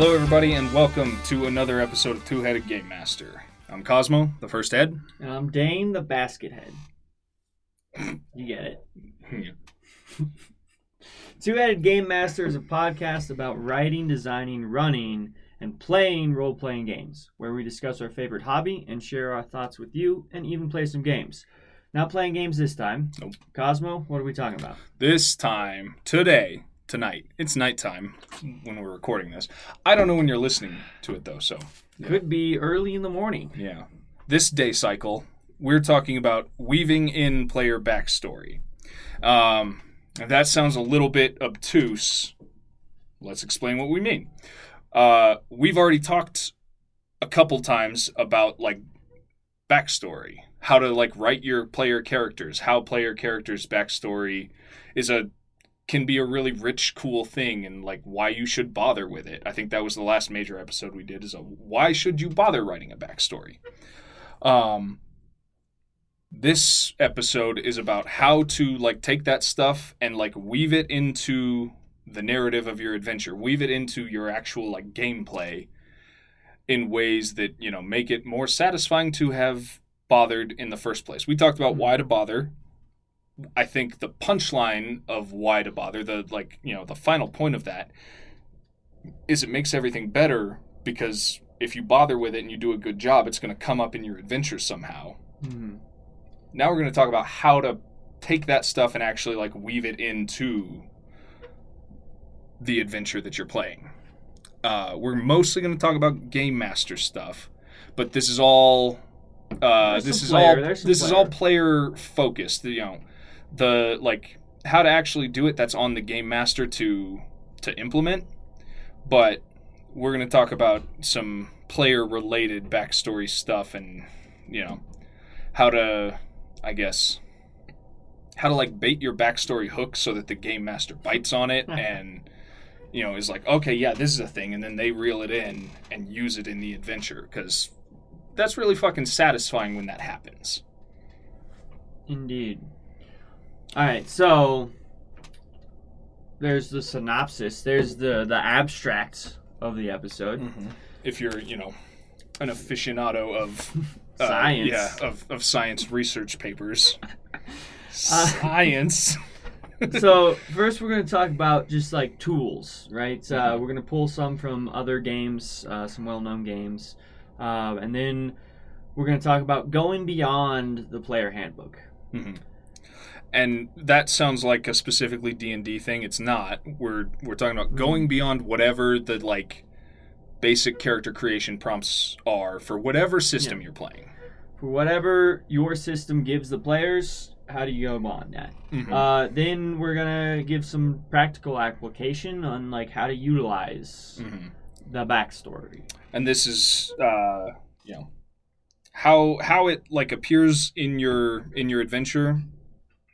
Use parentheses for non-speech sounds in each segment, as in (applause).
Hello, everybody, and welcome to another episode of Two Headed Game Master. I'm Cosmo, the first head. And I'm Dane the basket head. You get it. (laughs) Two Headed Game Master is a podcast about writing, designing, running, and playing role playing games, where we discuss our favorite hobby and share our thoughts with you and even play some games. Not playing games this time. Nope. Cosmo, what are we talking about? This time, today, tonight, it's nighttime when we're recording this. I don't know when you're listening to it, though, so Could be early in the morning. yeah. This day cycle, we're talking about weaving in player backstory. Um, if that sounds a little bit obtuse, let's explain what we mean. Uh, we've already talked a couple times about like backstory, how to like write your player characters, how player characters' backstory is a can be a really rich, cool thing, and like why you should bother with it. I think that was the last major episode we did. Is a why should you bother writing a backstory? Um, this episode is about how to like take that stuff and like weave it into the narrative of your adventure weave it into your actual like gameplay in ways that you know make it more satisfying to have bothered in the first place we talked about why to bother i think the punchline of why to bother the like you know the final point of that is it makes everything better because if you bother with it and you do a good job it's going to come up in your adventure somehow Hmm. now we're going to talk about how to take that stuff and actually like weave it into the adventure that you're playing. Uh, we're mostly going to talk about game master stuff, but this is all uh, this is player- all this is all player. player focused. You know, the like how to actually do it. That's on the game master to to implement, but we're going to talk about some player related backstory stuff and you know how to i guess how to like bait your backstory hook so that the game master bites on it hmm. and you know is like okay yeah this is a thing and then they reel it in and use it in the adventure because that's really fucking satisfying when that happens Indeed. All right, so there's the synopsis. There's the the abstract of the episode. if you're you know an aficionado of (laughs) uh, Science. yeah of, of science research papers (laughs) Uh, science (laughs) so first, we're going to talk about just like tools, right? Uh, we're going to pull some from other games, uh, some well-known games, uh, and then we're going to talk about going beyond the player handbook. And that sounds like a specifically d&d thing it's not we're we're talking about going beyond whatever the like basic character creation prompts are for whatever system Yeah. you're playing For whatever your system gives the players, how do you go beyond that? Mhm. Uh, then we're gonna give some practical application on like how to utilize Mhm. the backstory. and this is uh you know how how it like appears in your in your adventure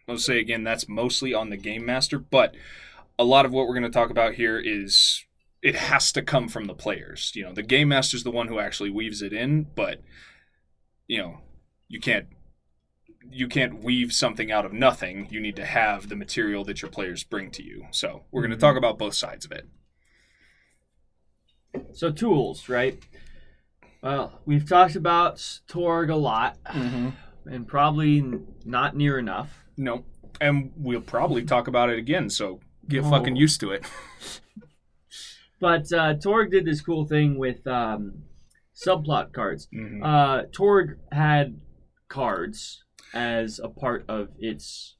i'll say again that's mostly on the game master but a lot of what we're going to talk about here is it has to come from the players. You know the game master's the one who actually weaves it in but you know you can't you can't weave something out of nothing. You need to have the material that your players bring to you. So we're going to talk mm-hmm. about both sides of it. So tools, right? Well, we've talked about Torg a lot, mm-hmm. And probably n- not near enough. No. And we'll probably talk about it again, so get Oh. fucking used to it. (laughs) But uh, Torg did this cool thing with um, subplot cards. Mhm. Uh, Torg had cards as a part of its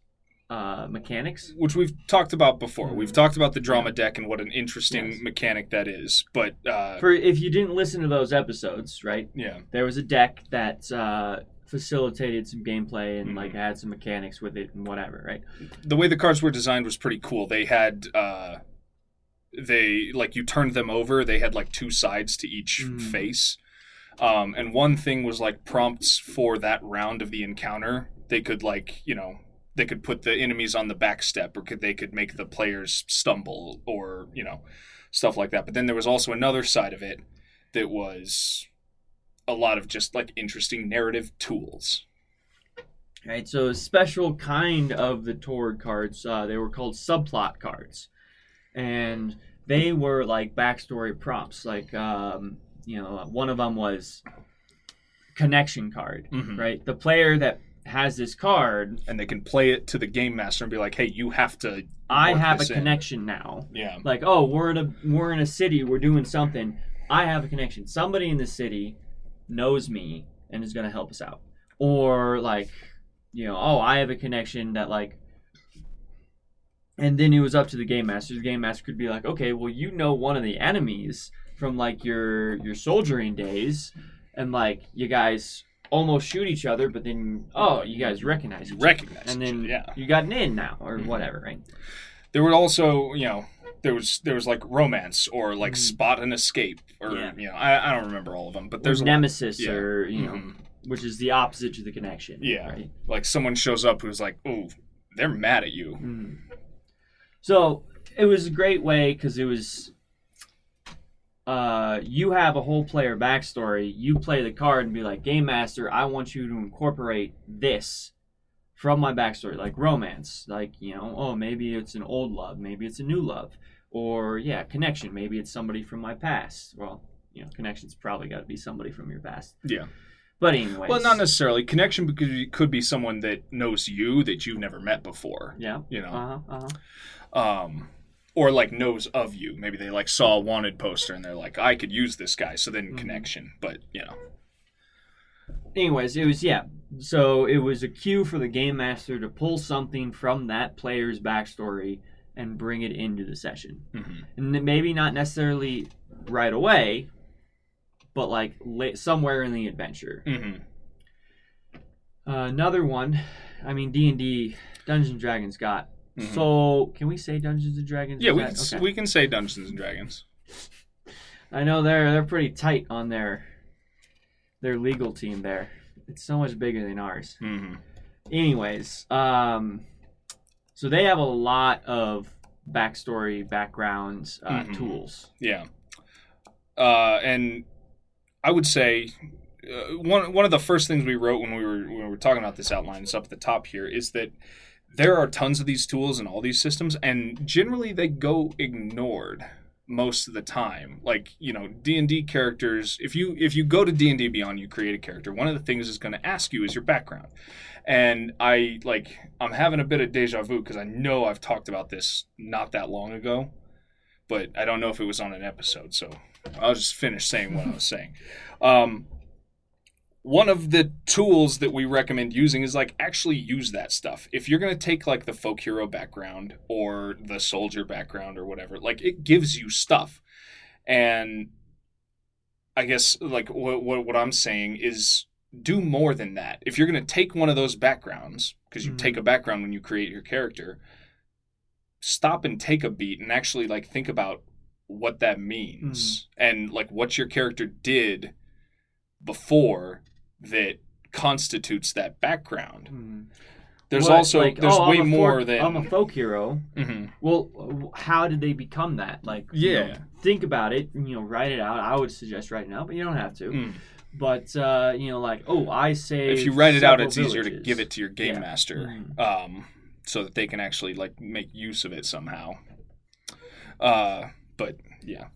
uh, mechanics. Which we've talked about before. We've talked about the drama deck and what an interesting Yes. mechanic that is. But uh, For if you didn't listen to those episodes, right? yeah, There was a deck that uh, facilitated some gameplay and Mhm. like had some mechanics with it and whatever, right? the way the cards were designed was pretty cool. They had uh, they like you turned them over. They had like two sides to each Mm. face. Um, and one thing was like prompts for that round of the encounter. They could like you know they could put the enemies on the back step, or could they could make the players stumble, or you know stuff like that. But then there was also another side of it that was a lot of just like interesting narrative tools. Right, so a special kind of the Torg cards, uh, they were called subplot cards, and they were like backstory prompts. Like, um, you know, one of them was connection card, Mhm. right? The player that has this card, And they can play it to the game master and be like, "Hey, you have to." I work have a in." connection now. Yeah. Like, oh, we're in a we're in a city, we're doing something. I have a connection. Somebody in the city knows me and is going to help us out. Or like, you know, oh, I have a connection that like and then it was up to the game master. The game master could be like, "Okay, well, you know one of the enemies from like your your soldiering days and like you guys almost shoot each other, but then oh, you guys recognize You each other. recognize and then yeah. you got an in now or Mhm. whatever, right? There were also, you know, there was there was like romance or like Mhm. spot and escape or Yeah. you know, I, I don't remember all of them, but there's lot. nemesis Yeah. or you know Mhm. which is the opposite to the connection. Yeah. Right? like someone shows up who's like, "Oh, they're mad at you." Mm. So it was a great way because it was. Uh, you have a whole player backstory. You play the card and be like, Game Master, I want you to incorporate this from my backstory, like romance. Like, you know, oh, maybe it's an old love, maybe it's a new love. Or, yeah, connection. Maybe it's somebody from my past. Well, you know, connection's probably got to be somebody from your past. Yeah. But, anyway. Well, not necessarily. Connection could be, could be someone that knows you that you've never met before. Yeah. You know, Uh huh. Uh huh. um, or like knows of you. Maybe they like saw a wanted poster and they're like, "I could use this guy." So then Mhm. connection. But you know, anyways, it was yeah. So it was a cue for the game master to pull something from that player's backstory and bring it into the session, hmm and maybe not necessarily right away, but like somewhere in the adventure. hmm Uh, another one, I mean D and D, Dungeons and Dragons got. Mhm. So can we say Dungeons and Dragons? yeah, we that- can, okay. we can say Dungeons and Dragons. I know they're they're pretty tight on their their legal team there. It's so much bigger than ours. hmm anyways um so they have a lot of backstory backgrounds uh, Mhm. tools Yeah. Uh, and I would say uh, one one of the first things we wrote when we were when we were talking about this outline is up at the top here is that there are tons of these tools in all these systems, and generally they go ignored most of the time. Like you know, D and D characters. If you if you go to D and D Beyond, you create a character. One of the things it's going to ask you is your background. And I like I'm having a bit of deja vu because I know I've talked about this not that long ago, but I don't know if it was on an episode. So I'll just finish saying what I was saying. Um, one of the tools that we recommend using is like actually use that stuff. If you're going to take like the folk hero background or the soldier background or whatever, like it gives you stuff. And I guess like what what, what I'm saying is do more than that. If you're going to take one of those backgrounds because you Mhm. take a background when you create your character, stop and take a beat and actually like think about what that means and like what your character did before that constitutes that background. There's What, also like, there's oh, way more folk- than i'm a folk hero Mhm. well how did they become that like you Yeah. know, think about it you know write it out i would suggest writing it out but you don't have to Mm. but uh you know like oh i say If you write it out, it's easier to give it to your game Yeah. master, Mhm. um, so that they can actually like make use of it somehow. Uh, but yeah,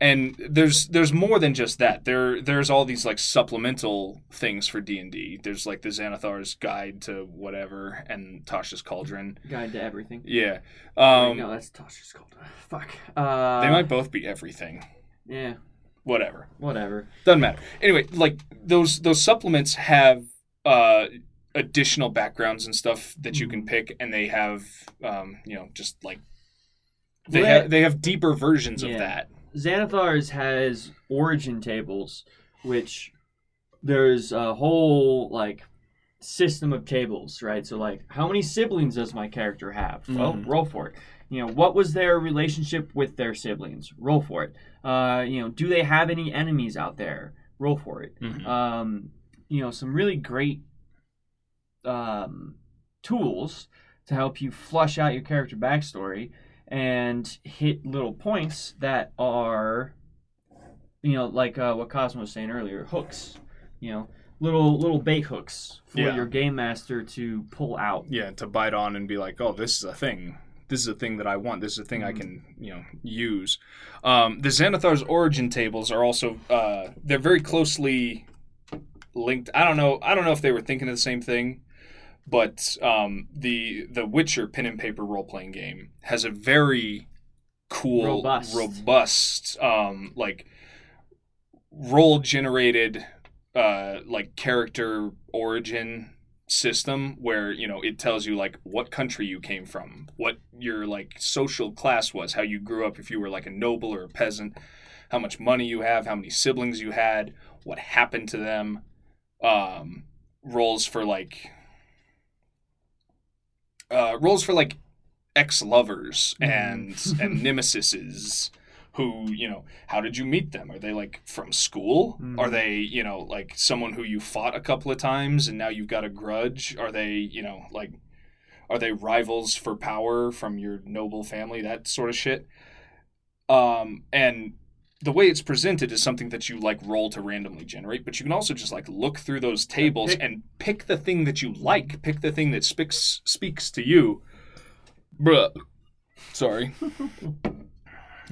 and there's there's more than just that. There there's all these like supplemental things for D and D. There's like the Xanathar's Guide to whatever and Tasha's Cauldron. guide to everything Yeah, Wait, um, no that's tasha's called (laughs) fuck uh they might both be everything. yeah Whatever. whatever Doesn't matter. Anyway, like those those supplements have uh additional backgrounds and stuff that you can pick and they have um you know just like they Well, have they have deeper versions Yeah. of that. Xanathar's has origin tables, which there's a whole like system of tables, right? So like, how many siblings does my character have? Well, Mhm. roll for it. You know, what was their relationship with their siblings? Roll for it. Uh, you know, do they have any enemies out there? Roll for it. Mhm. Um, you know, some really great um, tools to help you flush out your character backstory and hit little points that are, you know, like uh, what Cosmo was saying earlier, hooks. You know, little little bait hooks for Yeah. your game master to pull out. Yeah, to bite on and be like, "Oh, this is a thing. this is a thing that I want. This is a thing I Mhm. can you know use. Um, the Xanathar's origin tables are also uh, they're very closely linked. I don't know. I don't know if they were thinking of the same thing, but um, the the Witcher pen and paper roll playing game has a very cool, Robust. robust um, like role generated uh, like character origin system where you know it tells you like what country you came from what your like social class was how you grew up if you were like a noble or a peasant how much money you have how many siblings you had what happened to them um rolls for like uh rolls for like ex-lovers and and (laughs) nemesises who you know how did you meet them? Are they like from school? Mhm. are they you know like someone who you fought a couple of times and now you've got a grudge? Are they you know like are they rivals for power from your noble family? That sort of shit. Um and the way it's presented is something that you like roll to randomly generate but you can also just like look through those tables pick- and pick the thing that you like pick the thing that speaks speaks to you bruh sorry (laughs)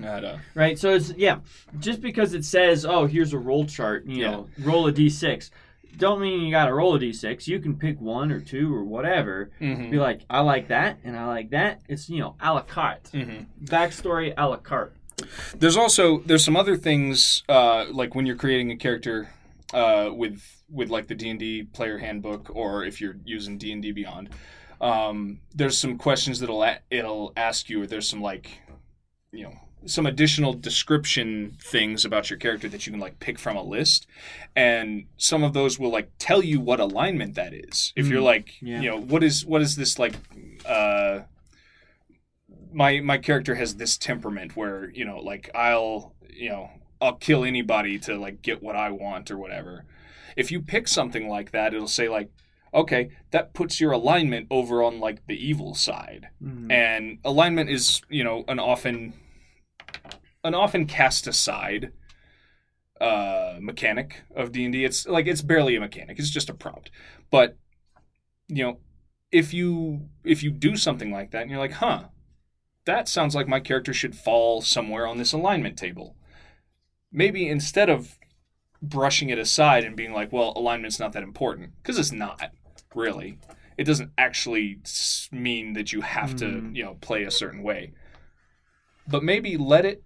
a- Right. So it's yeah, just because it says, "Oh, here's a roll chart," you Yeah. know, roll a d6, don't mean you got to roll a d6. You can pick one or two or whatever. Mhm. Be like, I like that and I like that. It's you know, a la carte. Mhm. Backstory a la carte. There's also there's some other things uh, like when you're creating a character uh, with with like the D and D player handbook, or if you're using D and D Beyond. Um, there's some questions that'll a- it'll ask you, or there's some like you know some additional description things about your character that you can like pick from a list and some of those will like tell you what alignment that is if you're Mm, like yeah. you know what is what is this like uh my my character has this temperament where you know like I'll you know I'll kill anybody to like get what I want or whatever. If you pick something like that, it'll say like, okay, that puts your alignment over on like the evil side, Mhm. and alignment is you know an often an often cast aside uh mechanic of D&D. It's like it's barely a mechanic. It's just a prompt. But you know, if you if you do something like that and you're like, "Huh, that sounds like my character should fall somewhere on this alignment table." Maybe instead of brushing it aside and being like, "Well, alignment's not that important," because it's not really. It doesn't actually mean that you have to, Mhm. you know, play a certain way. But maybe let it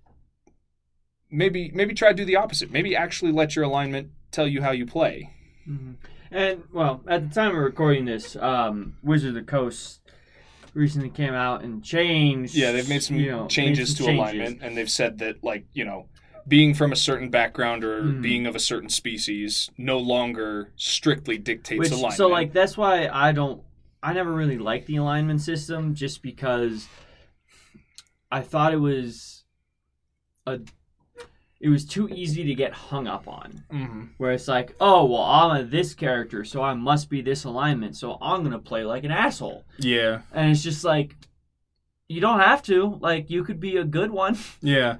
maybe maybe try to do the opposite. Maybe actually let your alignment tell you how you play. Mhm. And well, at the time of recording this, um, Wizard of the Coast recently came out and changed. Yeah, they've made some you know, made changes some to changes. alignment, and they've said that like you know, being from a certain background or Mhm. being of a certain species no longer strictly dictates Which, alignment. so like that's why I don't. I never really liked the alignment system, just because I thought it was a. It was too easy to get hung up on. Mhm. Where it's like, oh well, I'm a this character, so I must be this alignment, so I'm gonna play like an asshole. yeah, And it's just like, you don't have to. Like, you could be a good one. (laughs) yeah.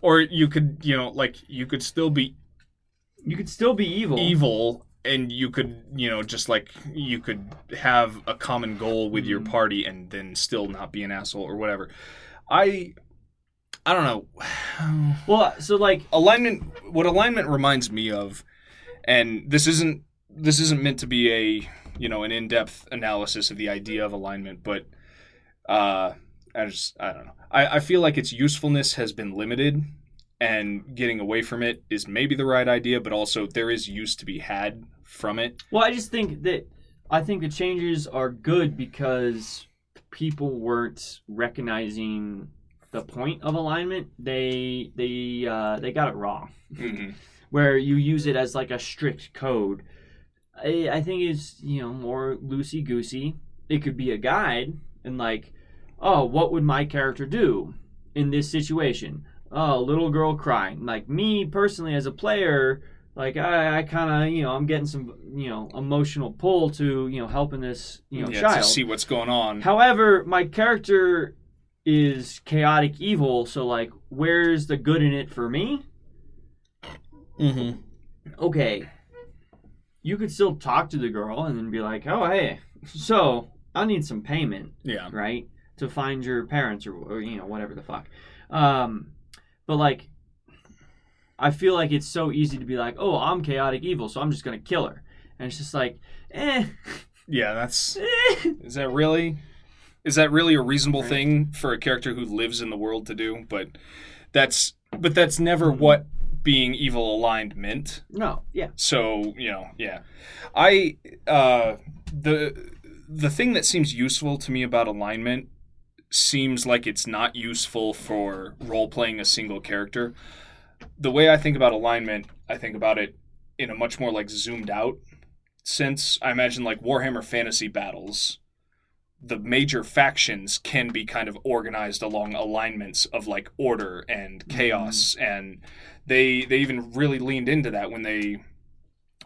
Or you could, you know, like you could still be You could still be evil. evil, and you could, you know, just like you could have a common goal with your Mhm. party, and then still not be an asshole or whatever. I, I don't know. (sighs) Well, so like, alignment what alignment reminds me of and this isn't this isn't meant to be a you know an in-depth analysis of the idea of alignment but uh i just i don't know i, I feel like its usefulness has been limited and getting away from it is maybe the right idea but also there is use to be had from it well, I just think that I think the changes are good because people weren't recognizing the point of alignment. They they uh, they got it wrong. Mhm. (laughs) Where you use it as like a strict code. I, I think is you know more loosey goosey. It could be a guide and like, oh, what would my character do in this situation? Oh, little girl crying. Like me personally as a player, like I, I kind of you know I'm getting some you know emotional pull to you know helping this you know yeah child. to see what's going on However, my character is chaotic evil, so like, where's the good in it for me? mm-hmm. Okay, you could still talk to the girl and then be like, "Oh, hey, so I need some payment, yeah right?" to find your parents or, or you know whatever the fuck. Um, but like, I feel like it's so easy to be like, oh, I'm chaotic evil, so I'm just gonna kill her, and it's just like, eh, Yeah, that's. (laughs) eh. Is that really? Is that really a reasonable Right. thing for a character who lives in the world to do? But that's. But that's never Mm-hmm. what being evil aligned meant. no, yeah, So you know, yeah, I uh, the the thing that seems useful to me about alignment seems like it's not useful for role playing a single character. The way I think about alignment, I think about it in a much more like zoomed out sense. I imagine like Warhammer Fantasy battles. The major factions can be kind of organized along alignments of like order and chaos, and they they even really leaned into that when they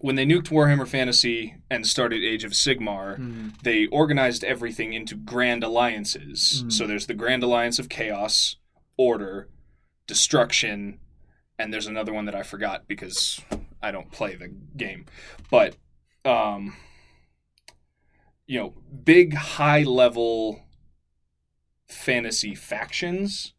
when they nuked Warhammer Fantasy and started Age of Sigmar Mhm. they organized everything into grand alliances. Mhm. So there's the Grand Alliance of Chaos, Order, Destruction, and there's another one that I forgot because I don't play the game. But um you know, big high level fantasy factions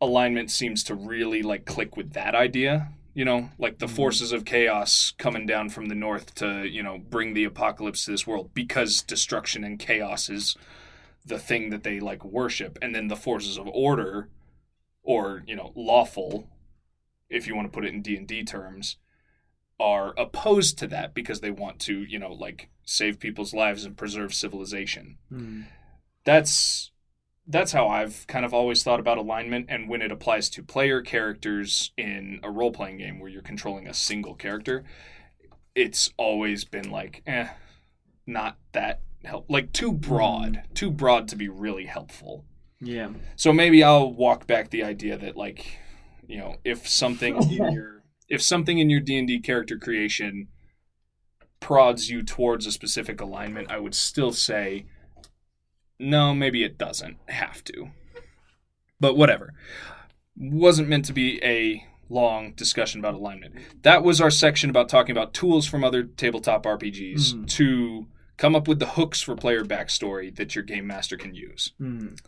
alignment seems to really like click with that idea you know like the Mhm. forces of chaos coming down from the north to you know bring the apocalypse to this world because destruction and chaos is the thing that they like worship and then the forces of order or you know lawful if you want to put it in D&D terms are opposed to that because they want to you know like save people's lives and preserve civilization Mhm. that's that's how I've kind of always thought about alignment and when it applies to player characters in a role playing game where you're controlling a single character, it's always been like, eh, not that help like too broad, too broad to be really helpful. yeah, So maybe I'll walk back the idea that like, you know, if something in (laughs) your if something in your D&D character creation prods you towards a specific alignment, I would still say no, maybe it doesn't have to. But whatever. Wasn't meant to be a long discussion about alignment. That was our section about talking about tools from other tabletop RPGs Mhm. to come up with the hooks for player backstory that your game master can use. Mhm.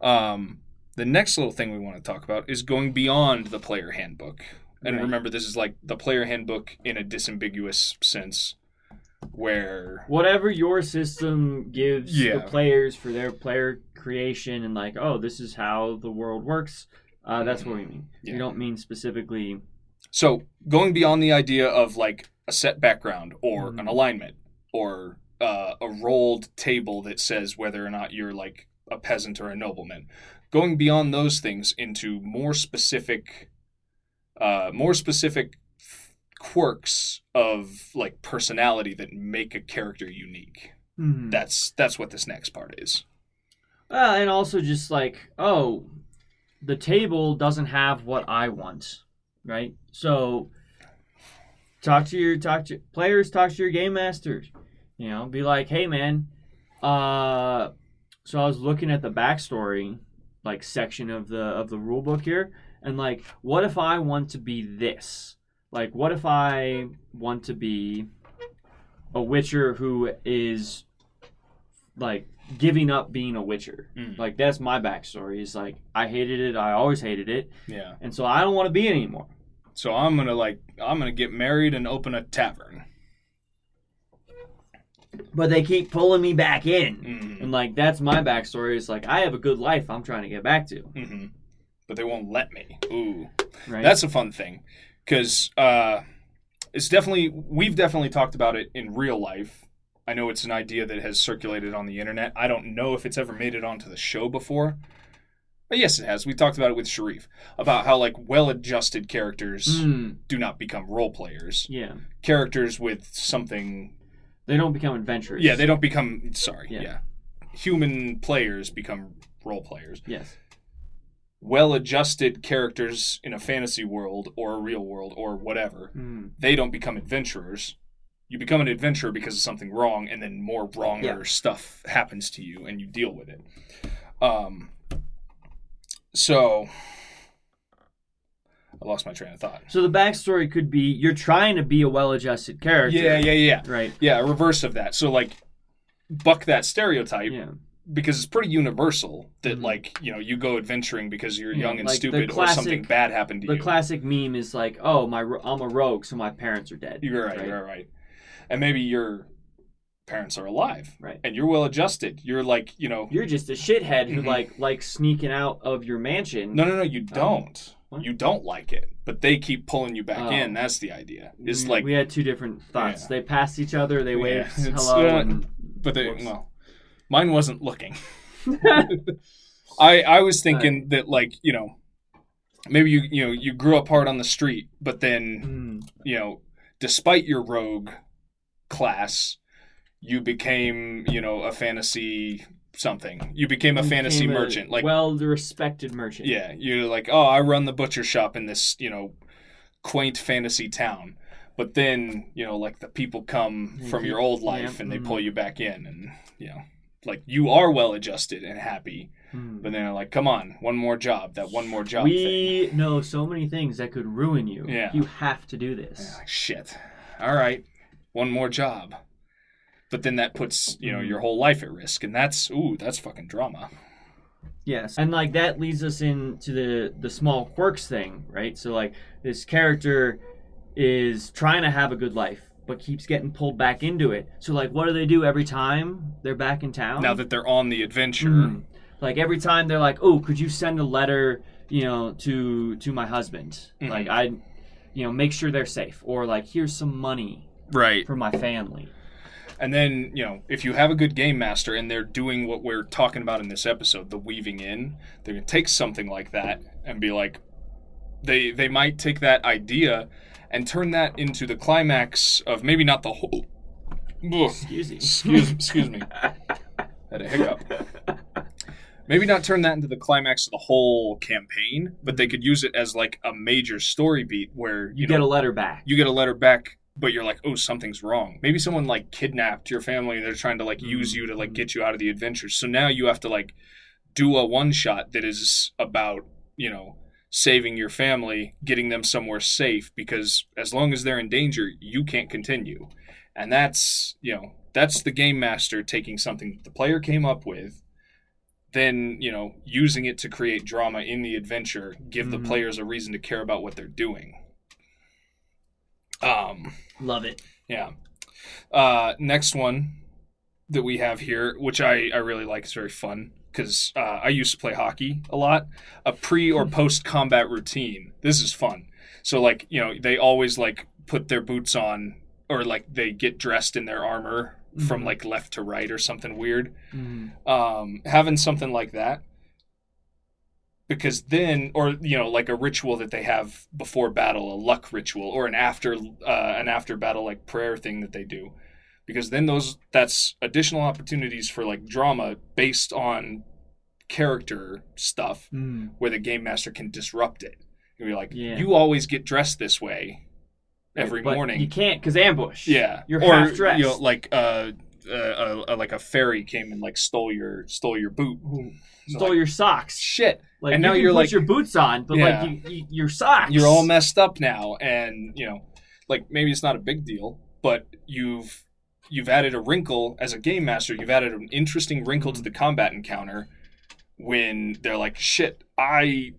Um, the next little thing we want to talk about is going beyond the player handbook. And Right. remember, this is like the player handbook in a disambiguous sense, where whatever your system gives Yeah. the players for their player creation and like oh this is how the world works uh, that's what we mean Yeah. we don't mean specifically So going beyond the idea of like a set background or Mhm. an alignment or uh, a rolled table that says whether or not you're like a peasant or a nobleman, going beyond those things into more specific, uh, more specific quirks of like personality that make a character unique. That's that's what this next part is. Well, and also just like, oh, the table doesn't have what I want, right? So talk to your talk to players, talk to your game masters. You know, be like, hey man, uh, so I was looking at the backstory like section of the of the rule book here, and like, what if I want to be this? Like, what if I want to be a Witcher who is like giving up being a Witcher? Mm. Like that's my backstory. Is like I hated it. I always hated it, Yeah. and so I don't want to be it anymore. So I'm gonna like I'm gonna get married and open a tavern. But they keep pulling me back in, Mm-hmm. and like that's my backstory. Is like I have a good life. I'm trying to get back to. hmm But they won't let me. Ooh. Right. That's a fun thing because uh, it's definitely we've definitely talked about it in real life. I know it's an idea that has circulated on the internet. I don't know if it's ever made it onto the show before. But yes, it has. We talked about it with Sharif about how like well-adjusted characters Mm, do not become role players. yeah. Characters with something They don't become adventurous. yeah, they don't become sorry, Yeah. yeah. Human players become role players. Yes. Well-adjusted characters in a fantasy world or a real world or whatever Mm, they don't become adventurers. You become an adventurer because of something wrong, and then more wronger Yeah. stuff happens to you, and you deal with it. Um. So, I lost my train of thought. So the backstory could be you're trying to be a well-adjusted character. Yeah, yeah, yeah, Right. yeah. Reverse of that. So, like, buck that stereotype. Yeah. Because it's pretty universal that Mhm. like you know you go adventuring because you're Yeah, young and like stupid or something bad happened to The you. The classic meme is like, "Oh, my I'm a rogue, so my parents are dead." You're right, You're right. And maybe your parents are alive, Right. And you're well adjusted. You're like you know. You're just a shithead who Mhm. like likes sneaking out of your mansion. No, no, no. You don't. what? you don't like it, but they keep pulling you back Oh. in. That's the idea. It's we, like, we had two different thoughts. Yeah. They passed each other. They Yeah, waved it's, hello. uh, and, but they well, mine wasn't looking. (laughs) I I was thinking that like you know, maybe you you know you grew up hard on the street, but then Mm, you know, despite your rogue class, you became you know a fantasy something. You became a you fantasy became a merchant, like well, the respected merchant. yeah, you're like oh I run the butcher shop in this you know quaint fantasy town. But then, you know, like the people come Yeah, from your old yeah, life and they mhm. pull you back in and you know, like you are well adjusted and happy, Mm. but then they're like, come on, one more job, that one more job thing. we know so many things that could ruin you. Yeah. You have to do this. like, shit. All right, one more job. But then that puts, you know, your whole life at risk. And that's, ooh, that's fucking drama. Yes. And like that leads us into the the small quirks thing, right? So like this character is trying to have a good life but keeps getting pulled back into it. So like what do they do every time they're back in town? Now that they're on the adventure, Mhm. Like every time they're like, "Oh, could you send a letter, you know, to to my husband? Mhm. Like I you know, make sure they're safe or like here's some money right. for my family." And then, you know, if you have a good game master and they're doing what we're talking about in this episode, the weaving in, they're going to take something like that and be like, they they might take that idea and turn that into the climax of maybe not the whole. Ugh. Excuse me. excuse, excuse me. (laughs) Had a hiccup. Maybe not turn that into the climax of the whole campaign, but they could use it as like a major story beat where you, You know get a letter back. you get a letter back, but you're like, oh, something's wrong. Maybe someone like kidnapped your family. and They're trying to like use mm-hmm. you to like get you out of the adventure. So now you have to like do a one shot that is about you know saving your family, getting them somewhere safe. Because as long as they're in danger, you can't continue. And that's you know that's the game master taking something that the player came up with. Then you know, using it to create drama in the adventure, give Mhm. the players a reason to care about what they're doing. Um, Love it. yeah. Uh, next one that we have here, which I, I really like, is very fun because uh, I used to play hockey a lot. A pre or post combat routine. This is fun. So like you know they always like put their boots on or like they get dressed in their armor from Mhm. like left to right or something weird. Mhm. Um, having something like that because then or you know like a ritual that they have before battle a luck ritual or an after uh, an after battle like prayer thing that they do because then those that's additional opportunities for like drama based on character stuff Mm. where the game master can disrupt it and be like Yeah. you always get dressed this way every But morning You can't because ambush. yeah, You're or half dressed. you know, like uh, uh, uh, uh, like a fairy came and like stole your stole your boot. Stole Like, your socks. shit. Like And you now you're put like- your boots on, but Yeah. like you, you, your socks. You're all messed up now, and you know, like maybe it's not a big deal, but you've you've added a wrinkle as a game master. You've added an interesting wrinkle to the combat encounter when they're like, "Shit, I."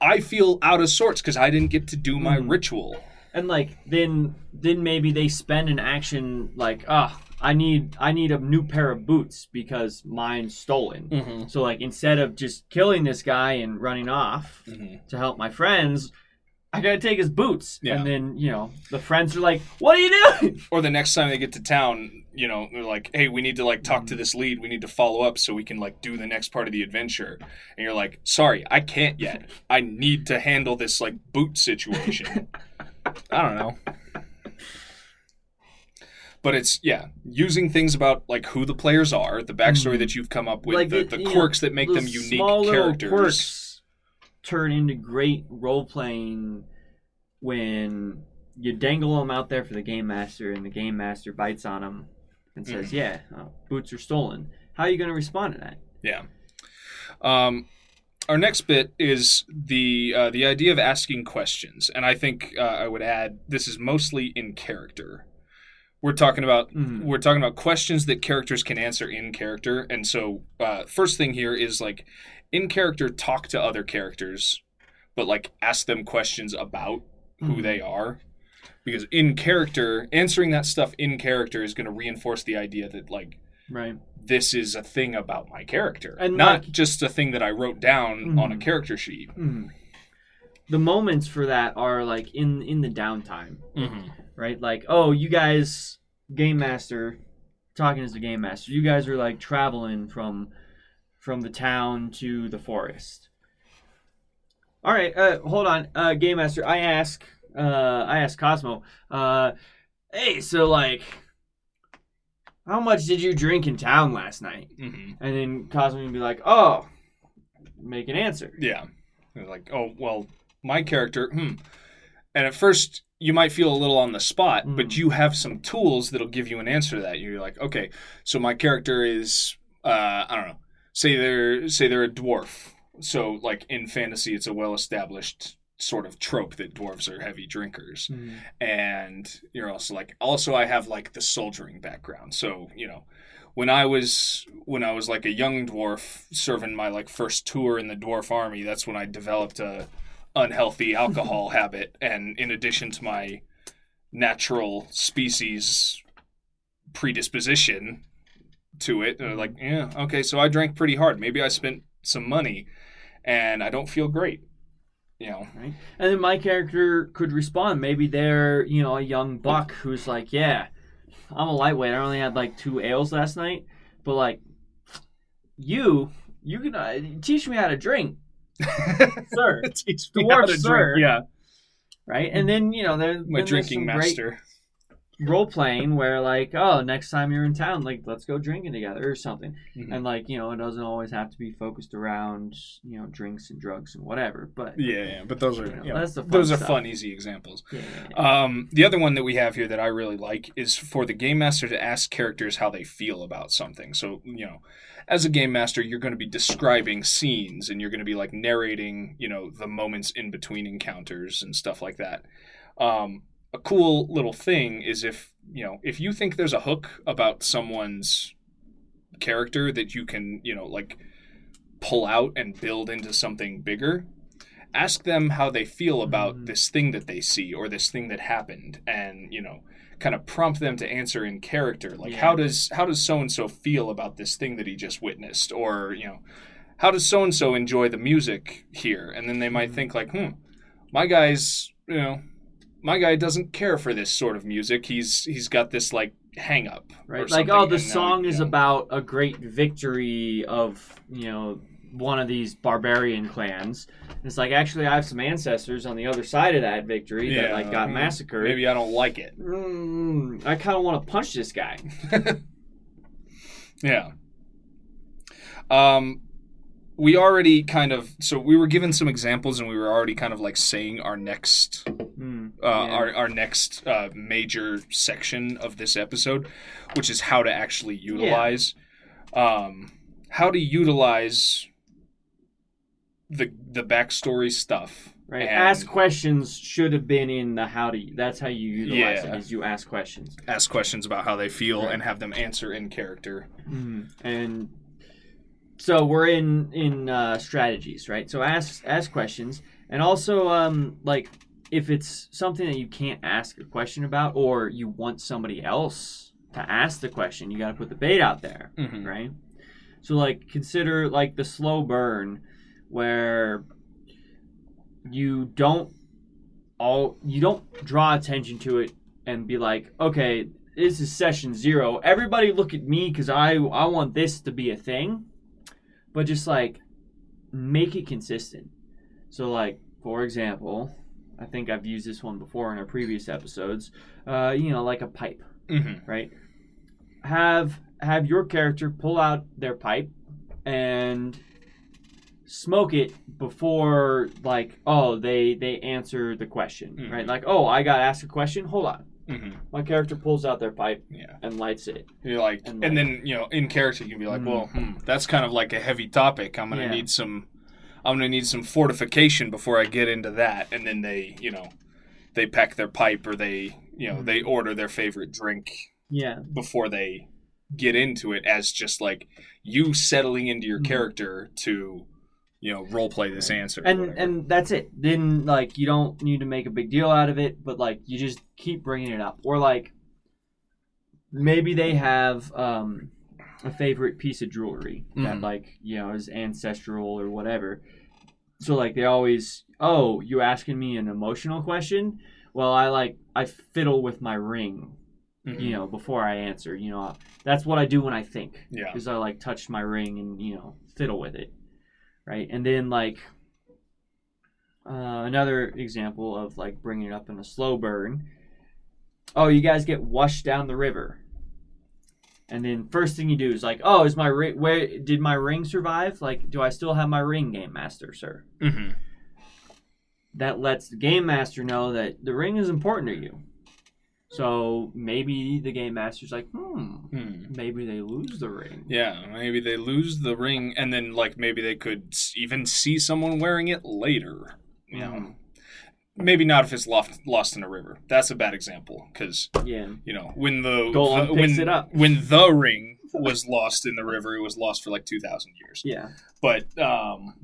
I feel out of sorts because I didn't get to do my Mhm. ritual. and like then then maybe they spend an action like ah I need I need a new pair of boots because mine's stolen. Mm-hmm. So like instead of just killing this guy and running off Mm-hmm. to help my friends, I gotta take his boots. Yeah. And then you know the friends are like, "What are you doing?" (laughs) or the next time they get to town, you know, they're like, "Hey, we need to like talk to this lead. We need to follow up so we can like do the next part of the adventure." And you're like, "Sorry, I can't yet. (laughs) I need to handle this like boot situation." (laughs) I don't know. But it's yeah, using things about like who the players are, the backstory Mhm. that you've come up with, Like the, the you know, quirks that make them unique characters. quirks turn into great role playing when you dangle them out there for the game master, and the game master bites on them and says, Mhm. "Yeah, uh, boots are stolen." How are you going to respond to that? Yeah. Um, our next bit is the uh, the idea of asking questions, and I think uh, I would add this is mostly in character, We're talking about Mhm. we're talking about questions that characters can answer in character, and so uh, first thing here is like in character talk to other characters, but like ask them questions about who Mhm. they are, because in character answering that stuff in character is going to reinforce the idea that like Right. this is a thing about my character, And, not like- just a thing that I wrote down on a Mhm. character sheet. Mhm. The moments for that are like in in the downtime, Mm-hmm. right? Like, oh, you guys, game master, talking as the game master, you guys are like traveling from from the town to the forest. All right, uh, hold on, uh, game master. I ask, uh, I ask Cosmo, uh, hey, so like, how much did you drink in town last night? Mm-hmm. And then Cosmo would be like, oh, make an answer. Yeah. Like, oh, well, my character, hmm. And at first, you might feel a little on the spot, but Mm. you have some tools that'll give you an answer to that. You're like, okay, so my character is, uh, I don't know, say they're say they're a dwarf. So, like in fantasy, it's a well-established sort of trope that dwarves are heavy drinkers. Hmm. And you're also like also i have like the soldiering background. So you know when i was when i was like a young dwarf serving my like first tour in the dwarf army that's when i developed a unhealthy (laughs) alcohol habit. And in addition to my natural species predisposition to it they're like yeah okay so i drank pretty hard maybe i spent some money and i don't feel great you know right? And then my character could respond. Maybe they're, you know, a young buck who's like, yeah, I'm a lightweight. I only had like two ales last night, but like, you, you can uh, teach me how to drink, (laughs) sir, Teach me Dwarf how to sir. drink. Yeah, right? And then you know, there, my drinking master. great role playing where like, oh, next time you're in town, like, let's go drinking together or something. Mhm. And like, you know, it doesn't always have to be focused around, you know, drinks and drugs and whatever. But Yeah, yeah, but those are You know, you know, that's the fun those are stuff. fun, easy examples. yeah. Um, the other one that we have here that I really like is for the game master to ask characters how they feel about something. So you know, as a game master, you're going to be describing scenes and you're going to be like narrating, you know, the moments in between encounters and stuff like that. Um, a cool little thing is if you know if you think there's a hook about someone's character that you can you know like pull out and build into something bigger ask them how they feel about Mhm. this thing that they see or this thing that happened and you know kind of prompt them to answer in character like Yeah. how does how does so and so feel about this thing that he just witnessed or you know how does so and so enjoy the music here and then they might Mhm. think like hmm my guy's you know my guy doesn't care for this sort of music he's he's got this like hang up right? Like, oh, the and now, song you is know, about a great victory of you know one of these barbarian clans. It's like actually, I have some ancestors on the other side of that victory that like got mm, massacred. maybe i don't like it Mm, I kind of want to punch this guy. (laughs) Yeah. Um, we already kind of so we were given some examples, and we were already kind of like saying our next Mm, uh, yeah. our our next uh, major section of this episode, which is how to actually utilize, um, how to utilize the the backstory stuff. Right. and ask questions should have been in the how to. That's how you utilize Yeah. it. Is you ask questions. ask questions about how they feel Right. and have them answer in character. Mm, and so we're in in uh, strategies, right? So ask ask questions, and also um, like if it's something that you can't ask a question about, or you want somebody else to ask the question, you got to put the bait out there, Mhm. right? So like consider like the slow burn, where you don't all you don't draw attention to it and be like, okay, this is session zero. Everybody look at me because I I want this to be a thing, but just like make it consistent. So like for example, I think I've used this one before in our previous episodes. Uh, you know, like a pipe, Mhm. right? Have have your character pull out their pipe and smoke it before like oh they they answer the question Mhm. right like oh i got asked a question hold on Mhm. my character pulls out their pipe Yeah. and lights it. You're like, And and, like- then you know, in character, you can be like, Mm. well, hmm, that's kind of like a heavy topic. I'm gonna Yeah. need some, I'm gonna need some fortification before I get into that. And then they, you know, they pack their pipe or they you know Mhm. they order their favorite drink Yeah. before they get into it as just like you settling into your Mhm. character to you know role play this answer and and that's it. Then like you don't need to make a big deal out of it but like you just keep bringing it up. Or like maybe they have um a favorite piece of jewelry that Mhm. like you know is ancestral or whatever. So like they always oh you asking me an emotional question? Well i like i fiddle with my ring Mhm. you know before i answer you know that's what i do when i think yeah. because I like touch my ring and you know fiddle with it, right? And then like uh, another example of like bringing it up in a slow burn. Oh, you guys get washed down the river, and then first thing you do is like, oh, is my ring? Where did my ring survive? Like, do I still have my ring, game master, sir? Mhm. That lets the game master know that the ring is important to you. So maybe the game master's like, hmm, Hmm. maybe they lose the ring. Yeah, maybe they lose the ring, and then like maybe they could even see someone wearing it later. You know, Mhm. maybe not if it's lost lost in a river. That's a bad example because Yeah. you know when the, the- when when the ring was lost in the river, it was lost for like two thousand years. Yeah. But um,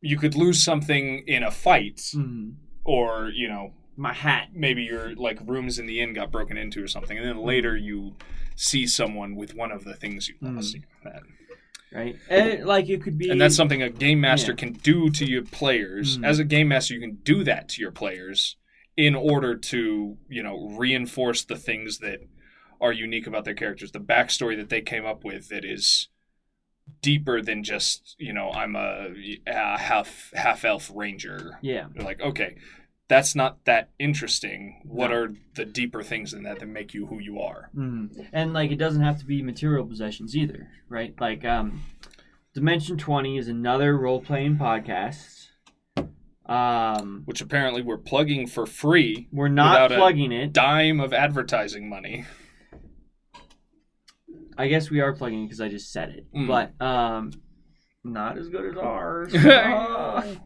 you could lose something in a fight, Mhm. or you know My hat. maybe your like rooms in the inn got broken into or something, and then later you see someone with one of the things you lost. That- right? And like it could be, and that's something a game master Yeah. can do to your players. Mhm. As a game master, you can do that to your players in order to you know reinforce the things that are unique about their characters, the backstory that they came up with that is deeper than just you know I'm a, a half half elf ranger. yeah, You're like, okay, that's not that interesting. What are the deeper things in that that make you who you are? Mhm. and like it doesn't have to be material possessions either, right? Like um, Dimension Twenty is another role playing podcast. Um, Which apparently we're plugging for free, we're not Without a plugging it. dime of advertising money. I guess we are plugging because I just said it, Mm. but um, not as good as ours. (laughs)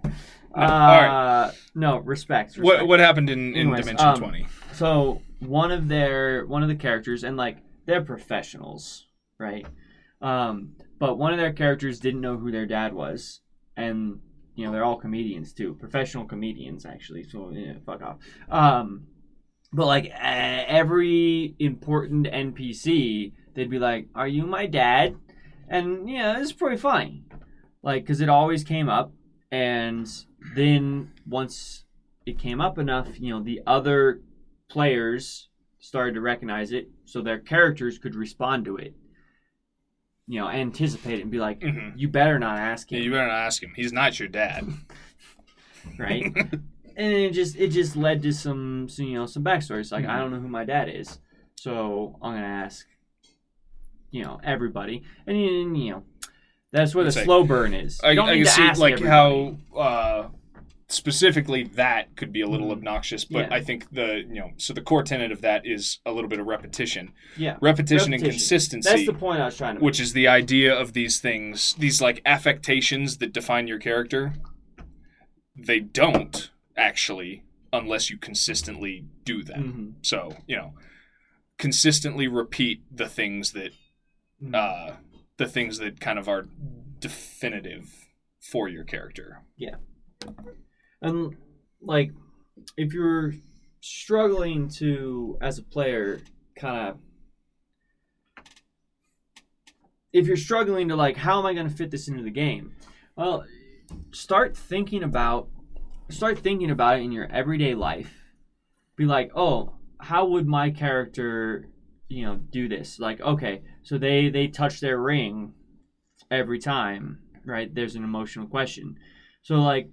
Uh, No, uh, no, respect. What respect. what happened in, in Anyways, Dimension um, Twenty? So one of their one of the characters, and like they're professionals, right? Um, but one of their characters didn't know who their dad was, and you know they're all comedians too, professional comedians actually. So yeah, fuck off. Um, but like uh, every important NPC, they'd be like, "Are you my dad?" And yeah, it's pretty funny, like because it always came up, and then once it came up enough, you know, the other players started to recognize it, so their characters could respond to it. You know, anticipate it and be like, hmm "You better not ask Yeah, him." you better not ask him. He's not your dad. (laughs) (laughs) right? and it just it just led to some, some you know some backstory. It's like I don't know who my dad is, so I'm gonna ask, you know, everybody, and you know, that's where the like- slow burn is. I, don't I can see like everybody. how uh, specifically that could be a little Mhm. obnoxious, but Yeah. I think the you know so the core tenet of that is a little bit of repetition, yeah, repetition, and consistency. that's the point I was trying to. Make. which is the idea of these things, these like affectations that define your character. They don't actually, unless you consistently do them. Mhm. So you know, consistently repeat the things that Mhm. uh, the things that kind of are definitive for your character. Yeah. And like, if you're struggling to, as a player, kind of, if you're struggling to like, how am I going to fit this into the game? Well, start thinking about, start thinking about it in your everyday life. Be like, oh, how would my character, you know, do this? Like, okay, so they they touch their ring every time, right? There's an emotional question. So like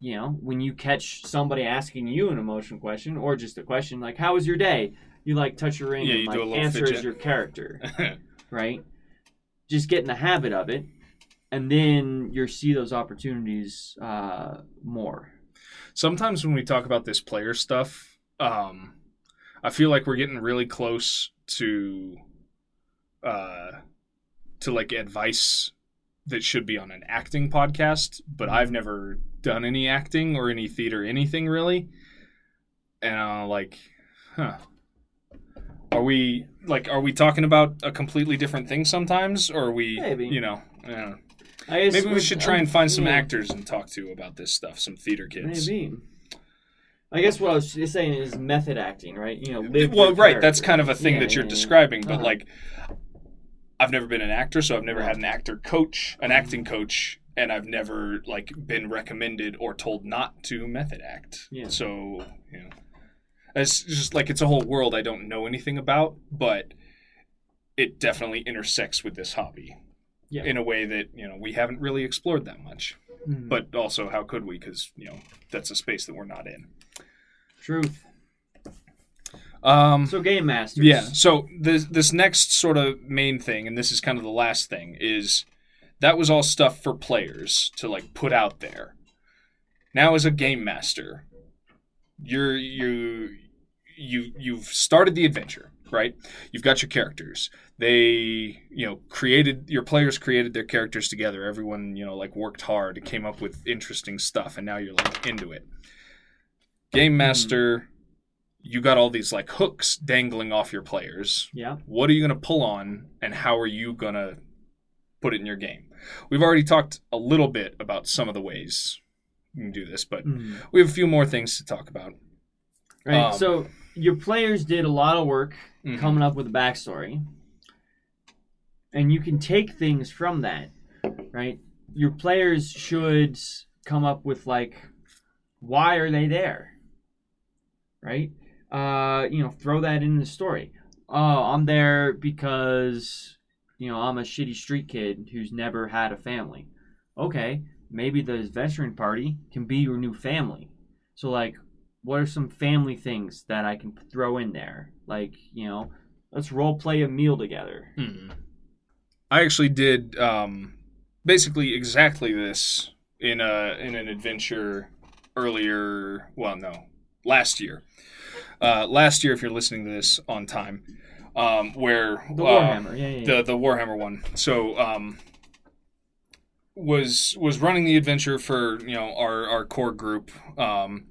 you know, when you catch somebody asking you an emotional question or just a question like, "How was your day?" You like touch your ring Yeah, and you like do a little answer as your character, (laughs) right? Just get in the habit of it, and then you see those opportunities uh, more. Sometimes when we talk about this player stuff, um, I feel like we're getting really close to uh, to like advice that should be on an acting podcast, but I've never done any acting or any theater anything really. And uh, like Huh. Are we like are we talking about a completely different thing sometimes or are we Maybe. you know, know. I guess maybe we should try and find some yeah, actors and talk to about this stuff, some theater kids. Maybe. I guess what I was just saying is method acting, right? You know, live well, your right, that's kind of a thing Yeah, that you're yeah, yeah. describing, but Uh-huh. like I've never been an actor, so I've never had an actor coach, an acting coach, and I've never like been recommended or told not to method act. Yeah. So, you know, it's just like it's a whole world I don't know anything about, but it definitely intersects with this hobby. Yeah. In a way that, you know, we haven't really explored that much. Mhm. But also how could we cuz, you know, that's a space that we're not in. Truth. Um So game masters. Yeah. So this this next sort of main thing, and this is kind of the last thing, is that was all stuff for players to like put out there. Now, as a game master, you're you you you've started the adventure, right? You've got your characters. They you know created your players created their characters together. Everyone you know like worked hard and came up with interesting stuff, and now you're like into it. Game master you got all these like hooks dangling off your players. Yeah. What are you going to pull on, and how are you going to put it in your game? We've already talked a little bit about some of the ways you can do this, but Mhm. we have a few more things to talk about. Right. Um, so your players did a lot of work Mhm. coming up with a backstory, and you can take things from that. Right. Your players should come up with like, why are they there? Right. Uh, you know, throw that in the story. Oh, I'm there because you know I'm a shitty street kid who's never had a family. Okay, maybe the veteran party can be your new family. So like, what are some family things that I can throw in there? Like, you know, let's role play a meal together. Mhm. I actually did um, basically exactly this in a in an adventure earlier. Well, no, last year. Uh, last year, if you're listening to this on time, um, where The uh, Warhammer, yeah, yeah, yeah. the the Warhammer one. So um, was was running the adventure for you know our our core group, um,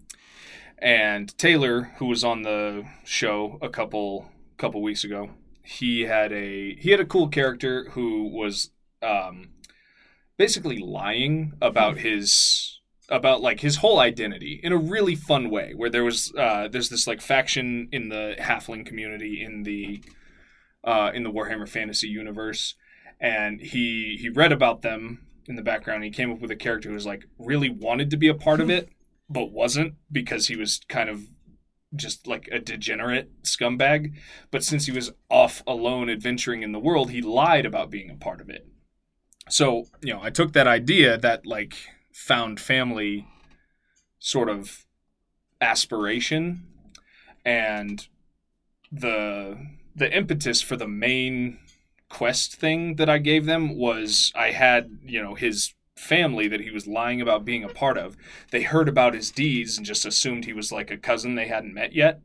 and Taylor, who was on the show a couple couple weeks ago, he had a he had a cool character who was um, basically lying about his about like his whole identity in a really fun way where there was uh, there's this like faction in the halfling community in the uh, in the Warhammer Fantasy universe, and he he read about them in the background. He came up with a character who was like really wanted to be a part of it, but wasn't because he was kind of just like a degenerate scumbag. But since he was off alone adventuring in the world, he lied about being a part of it. So you know, I took that idea that like found family sort of aspiration and the the impetus for the main quest thing that I gave them was I had, you know, his family that he was lying about being a part of. They heard about his deeds and just assumed he was like a cousin they hadn't met yet.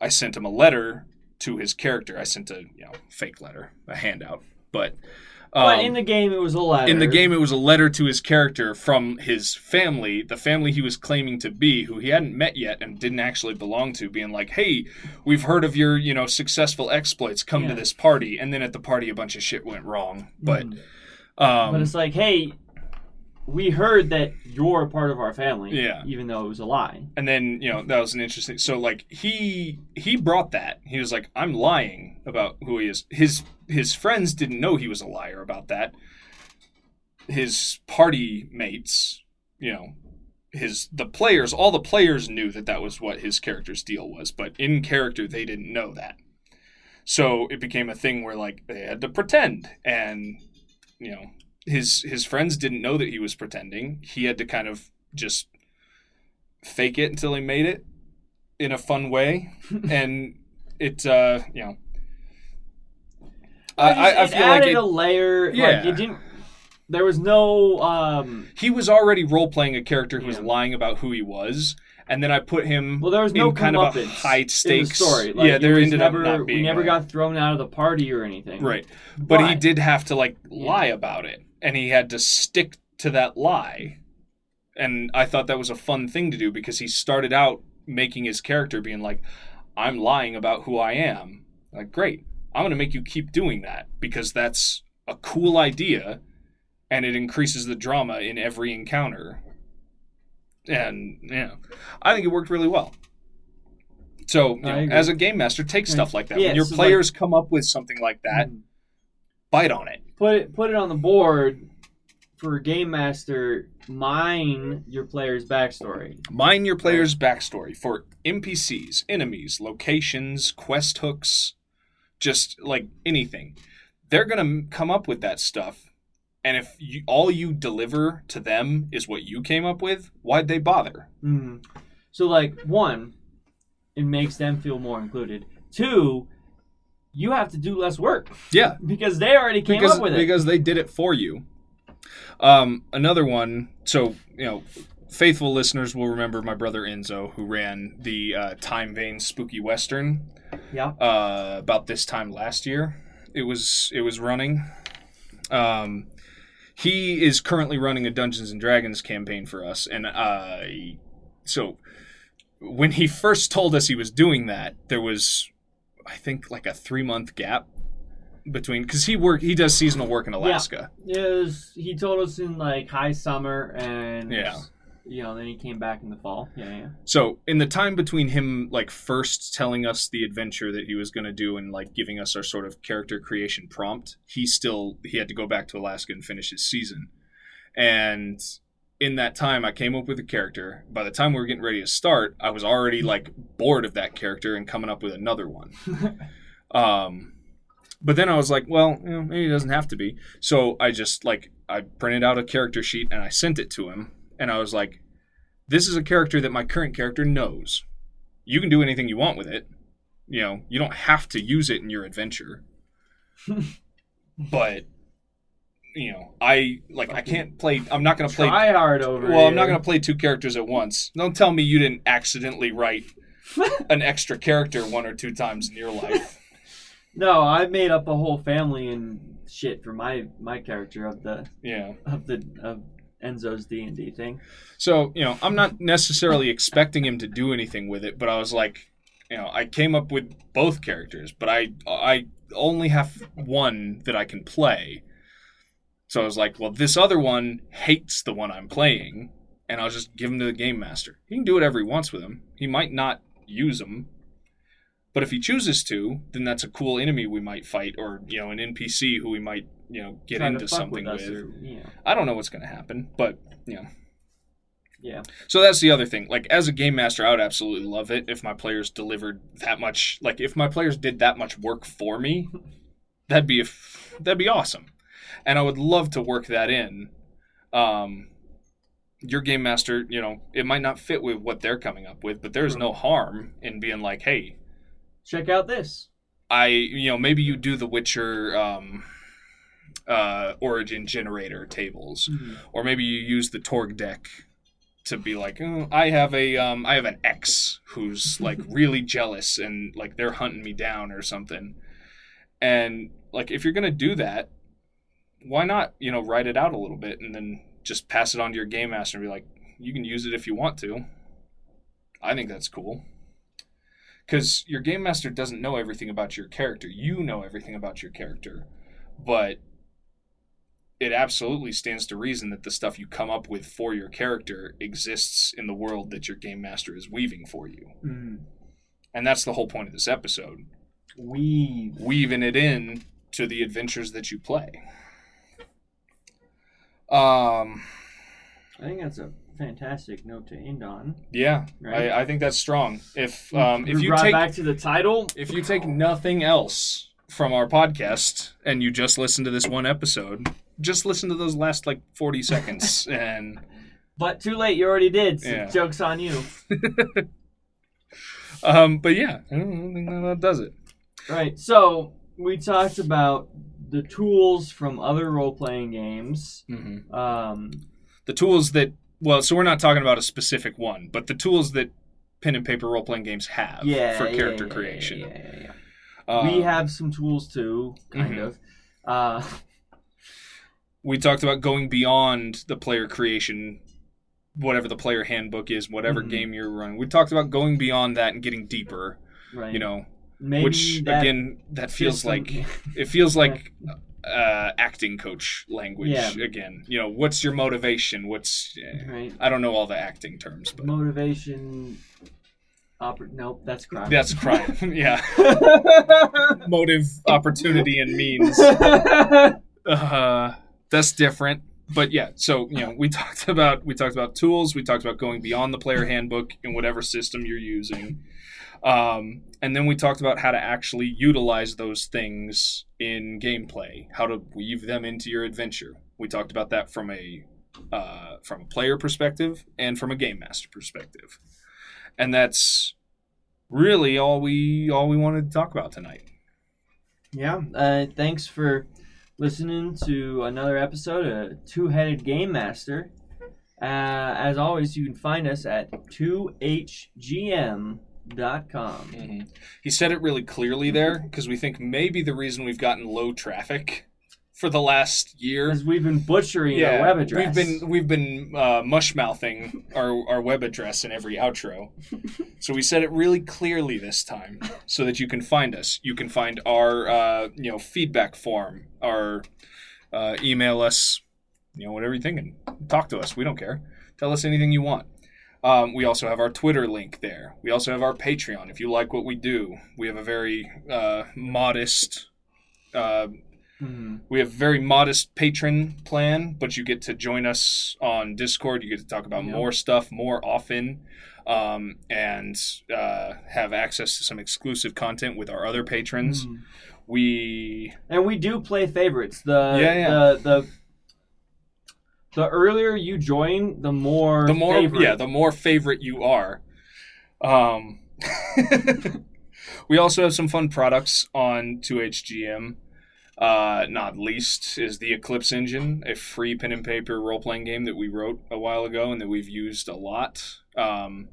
I sent him a letter to his character. I sent a, you know, fake letter, a handout. But but um, in the game, it was a letter. in the game, it was a letter to his character from his family, the family he was claiming to be, who he hadn't met yet and didn't actually belong to, being like, "Hey, we've heard of your, you know, successful exploits. Come to this party." And then at the party, a bunch of shit went wrong. But, Mhm. um, but it's like, hey, we heard that you're a part of our family. Yeah. Even though it was a lie. and then you know that was an interesting. So like he he brought that. He was like, "I'm lying about who he is." His his friends didn't know he was a liar about that. His party mates, you know, his the players, all the players knew that that was what his character's deal was, but in character they didn't know that. So it became a thing where like they had to pretend, and you know his his friends didn't know that he was pretending. He had to kind of just fake it until he made it in a fun way, (laughs) and it uh you know. I, I, I it feel like added it, a layer. Like Yeah. it didn't. There was no. um he was already role playing a character who was lying about who he was, and then I put him Well, there was no in kind of a high stakes story. Like, yeah, there ended never, up not being We never a- got thrown out of the party or anything. right, but, he did have to like Yeah. lie about it, and he had to stick to that lie, and I thought that was a fun thing to do because he started out making his character being like, I'm lying about who I am. Like, great. I'm going to make you keep doing that because that's a cool idea and it increases the drama in every encounter. And, yeah, I think it worked really well. So, you know, as a game master, take stuff like that. Yeah, when your so, like- players come up with something like that, Mm. bite on it. Put it put it on the board for a game master. Mine your player's backstory. Mine your player's backstory for NPCs, enemies, locations, quest hooks, just like anything. They're going to come up with that stuff. And if you, all you deliver to them is what you came up with, why'd they bother? Mm. So like one, it makes them feel more included. Two, you have to do less work Yeah, (laughs) because they already came because up with it. because they did it for you. Um, another one. So you know, faithful listeners will remember my brother Enzo, who ran the uh, Time Vane Spooky Western. yeah. uh, about this time last year. It was it was running. Um, he is currently running a Dungeons and Dragons campaign for us, and uh, so when he first told us he was doing that, there was I think like a three month gap between because he work he does seasonal work in Alaska. It was, he told us in like high summer and Yeah. you know then he came back in the fall. Yeah, yeah. So in the time between him like first telling us the adventure that he was going to do and like giving us our sort of character creation prompt, he still he had to go back to Alaska and finish his season. And in that time I came up with a character. By the time we were getting ready to start, I was already like bored of that character and coming up with another one. (laughs) um but then I was like, well, you know, maybe it doesn't have to be. So I just like I printed out a character sheet and I sent it to him and I was like, this is a character that my current character knows. You can do anything you want with it. You know, you don't have to use it in your adventure. (laughs) but you know, I like I can't play I'm not going to play Try hard over Well, I'm not going to play two characters at once. Don't tell me you didn't accidentally write (laughs) an extra character one or two times in your life. (laughs) No, I made up a whole family and shit for my my character of the Yeah. of the of Enzo's D and D thing. So, you know, I'm not necessarily expecting him to do anything with it, but I was like, you know, I came up with both characters, but I I only have one that I can play. So I was like, well, this other one hates the one I'm playing, and I'll just give him to the game master. He can do whatever he wants with him. He might not use them, but if he chooses to, then that's a cool enemy we might fight, or you know, an NPC who we might you know get into something with. us or, know, I don't know what's going to happen, but you know. yeah. So that's the other thing. Like as a game master, I would absolutely love it if my players delivered that much. Like if my players did that much work for me, (laughs) that'd be a f- that'd be awesome, and I would love to work that in. Um, your game master, you know, it might not fit with what they're coming up with, but there's no harm in being like, hey, Check out this. I, you know, maybe you do the Witcher um, uh, origin generator tables or maybe you use the Torg deck to be like, oh, I have a um, I have an ex who's (laughs) like really jealous and like they're hunting me down or something. And like if you're gonna do that, why not you know write it out a little bit and then just pass it on to your game master and be like, you can use it if you want to. I think that's cool. Because your game master doesn't know everything about your character. You know everything about your character. But it absolutely stands to reason that the stuff you come up with for your character exists in the world that your game master is weaving for you. Mm. And that's the whole point of this episode. Weave. Weaving it in to the adventures that you play. Um I think that's a fantastic note to end on. yeah, Right. I, I think that's strong. If um if We're you take back to the title, if you take nothing else from our podcast and you just listen to this one episode, just listen to those last like 40 seconds (laughs) and but too late. You already did. So Yeah. Joke's on you. (laughs) um but yeah, I don't think that does it. Right. So we talked about the tools from other role playing games. hmm Um, The tools that well, so we're not talking about a specific one, but the tools that pen and paper role playing games have yeah. for character yeah, creation. Yeah, yeah, yeah, yeah. Um, we have some tools too, kind Mhm. of. Uh, we talked about going beyond the player creation whatever the player handbook is whatever Mhm. game you're running we talked about going beyond that and getting deeper Right. You know, Maybe which that again that feels system- like it feels (laughs) like uh, acting coach language Yeah. again. You know, what's your motivation? What's eh, right. I don't know all the acting terms, but Motivation. Oper- nope, that's crime. that's crime. (laughs) yeah, (laughs) motive, opportunity, and means. Uh, that's different. But yeah, so you know, we talked about we talked about tools. We talked about going beyond the player handbook in whatever system you're using. Um, and then we talked about how to actually utilize those things in gameplay, how to weave them into your adventure. We talked about that from a uh, from a player perspective and from a game master perspective, and that's really all we all we wanted to talk about tonight. Yeah. Uh, thanks for listening to another episode of Two Headed Game Master. Uh, as always, you can find us at 2hgm.com. He said it really clearly there because we think maybe the reason we've gotten low traffic for the last year. Because we've been butchering our web address. We've been we've been uh, mush mouthing our, our web address in every outro, (laughs) so we said it really clearly this time, so that you can find us. You can find our uh, you know feedback form, our uh, email us, you know whatever you're thinking. Talk to us. We don't care. Tell us anything you want. Um, we also have our Twitter link there. We also have our Patreon. If you like what we do, we have a very uh, modest. Uh, Mhm. we have very modest patron plan, but you get to join us on Discord. You get to talk about Yep. more stuff more often, um, and uh, have access to some exclusive content with our other patrons. Mhm. We And we do play favorites. The Yeah, yeah. the the the earlier you join, the more the more favorite. yeah, the more favorite you are. Um, (laughs) we also have some fun products on 2HGM. Uh, not least is the Eclipse Engine, a free pen and paper role playing game that we wrote a while ago and that we've used a lot. Um,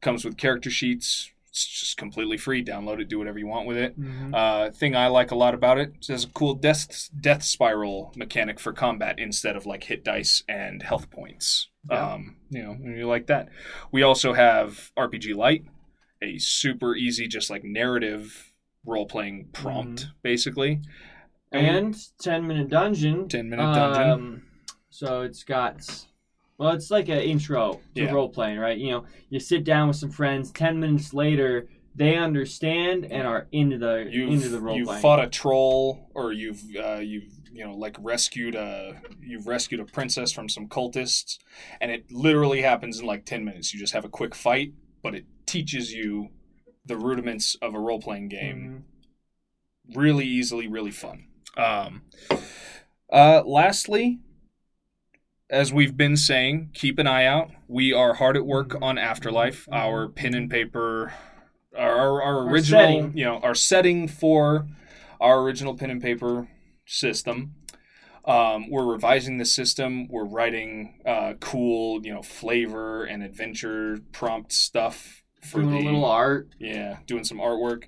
comes with character sheets. It's just completely free. Download it, do whatever you want with it. Mhm. Uh, thing I like a lot about it, it has a cool death death spiral mechanic for combat instead of like hit dice and health points. Yeah. Um, you know, you like that. We also have RPG Light, a super easy, just like narrative role playing prompt, basically. and ten minute dungeon. 10 minute dungeon. Um, so it's got, well, it's like an intro to Yeah. role playing, right? You know, you sit down with some friends. Ten minutes later, they understand and are into the you've into the role you've fought a troll, or you've uh, you've you know like rescued a you've rescued a princess from some cultists, and it literally happens in like ten minutes. You just have a quick fight, but it teaches you the rudiments of a role playing game Mhm. really easily, really fun. Um, uh, lastly, as we've been saying, keep an eye out. We are hard at work on Afterlife, our pen and paper, our, our, our Our original, setting. you know, our setting for our original pen and paper system. Um, we're revising the system. We're writing uh, cool, you know, flavor and adventure prompt stuff for Doing the a little art. yeah, doing some artwork.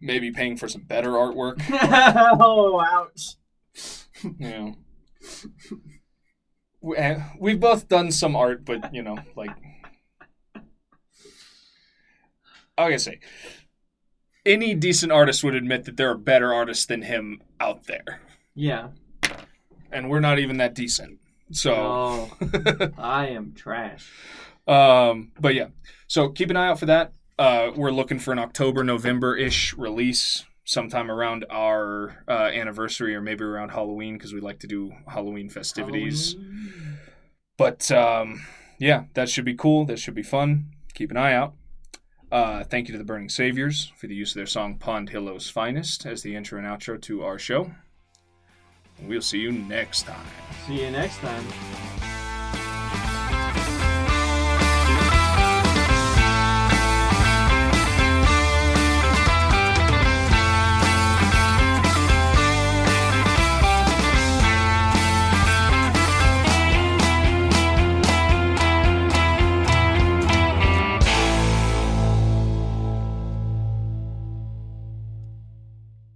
Maybe paying for some better artwork. (laughs) oh, ouch. you know. We, (laughs) eh, we've both done some art, but you know, like I gotta say, any decent artist would admit that there are better artists than him out there, Yeah. and we're not even that decent. So, Oh, I am trash. (laughs) um, but yeah, so keep an eye out for that. Uh, we're looking for an October, November ish release, sometime around our uh, anniversary or maybe around Halloween because we like to do Halloween festivities. Halloween. But um, yeah, that should be cool. That should be fun. Keep an eye out. Uh, thank you to the Burning Saviors for the use of their song Pond Hillow's Finest as the intro and outro to our show. We'll see you next time. See you next time.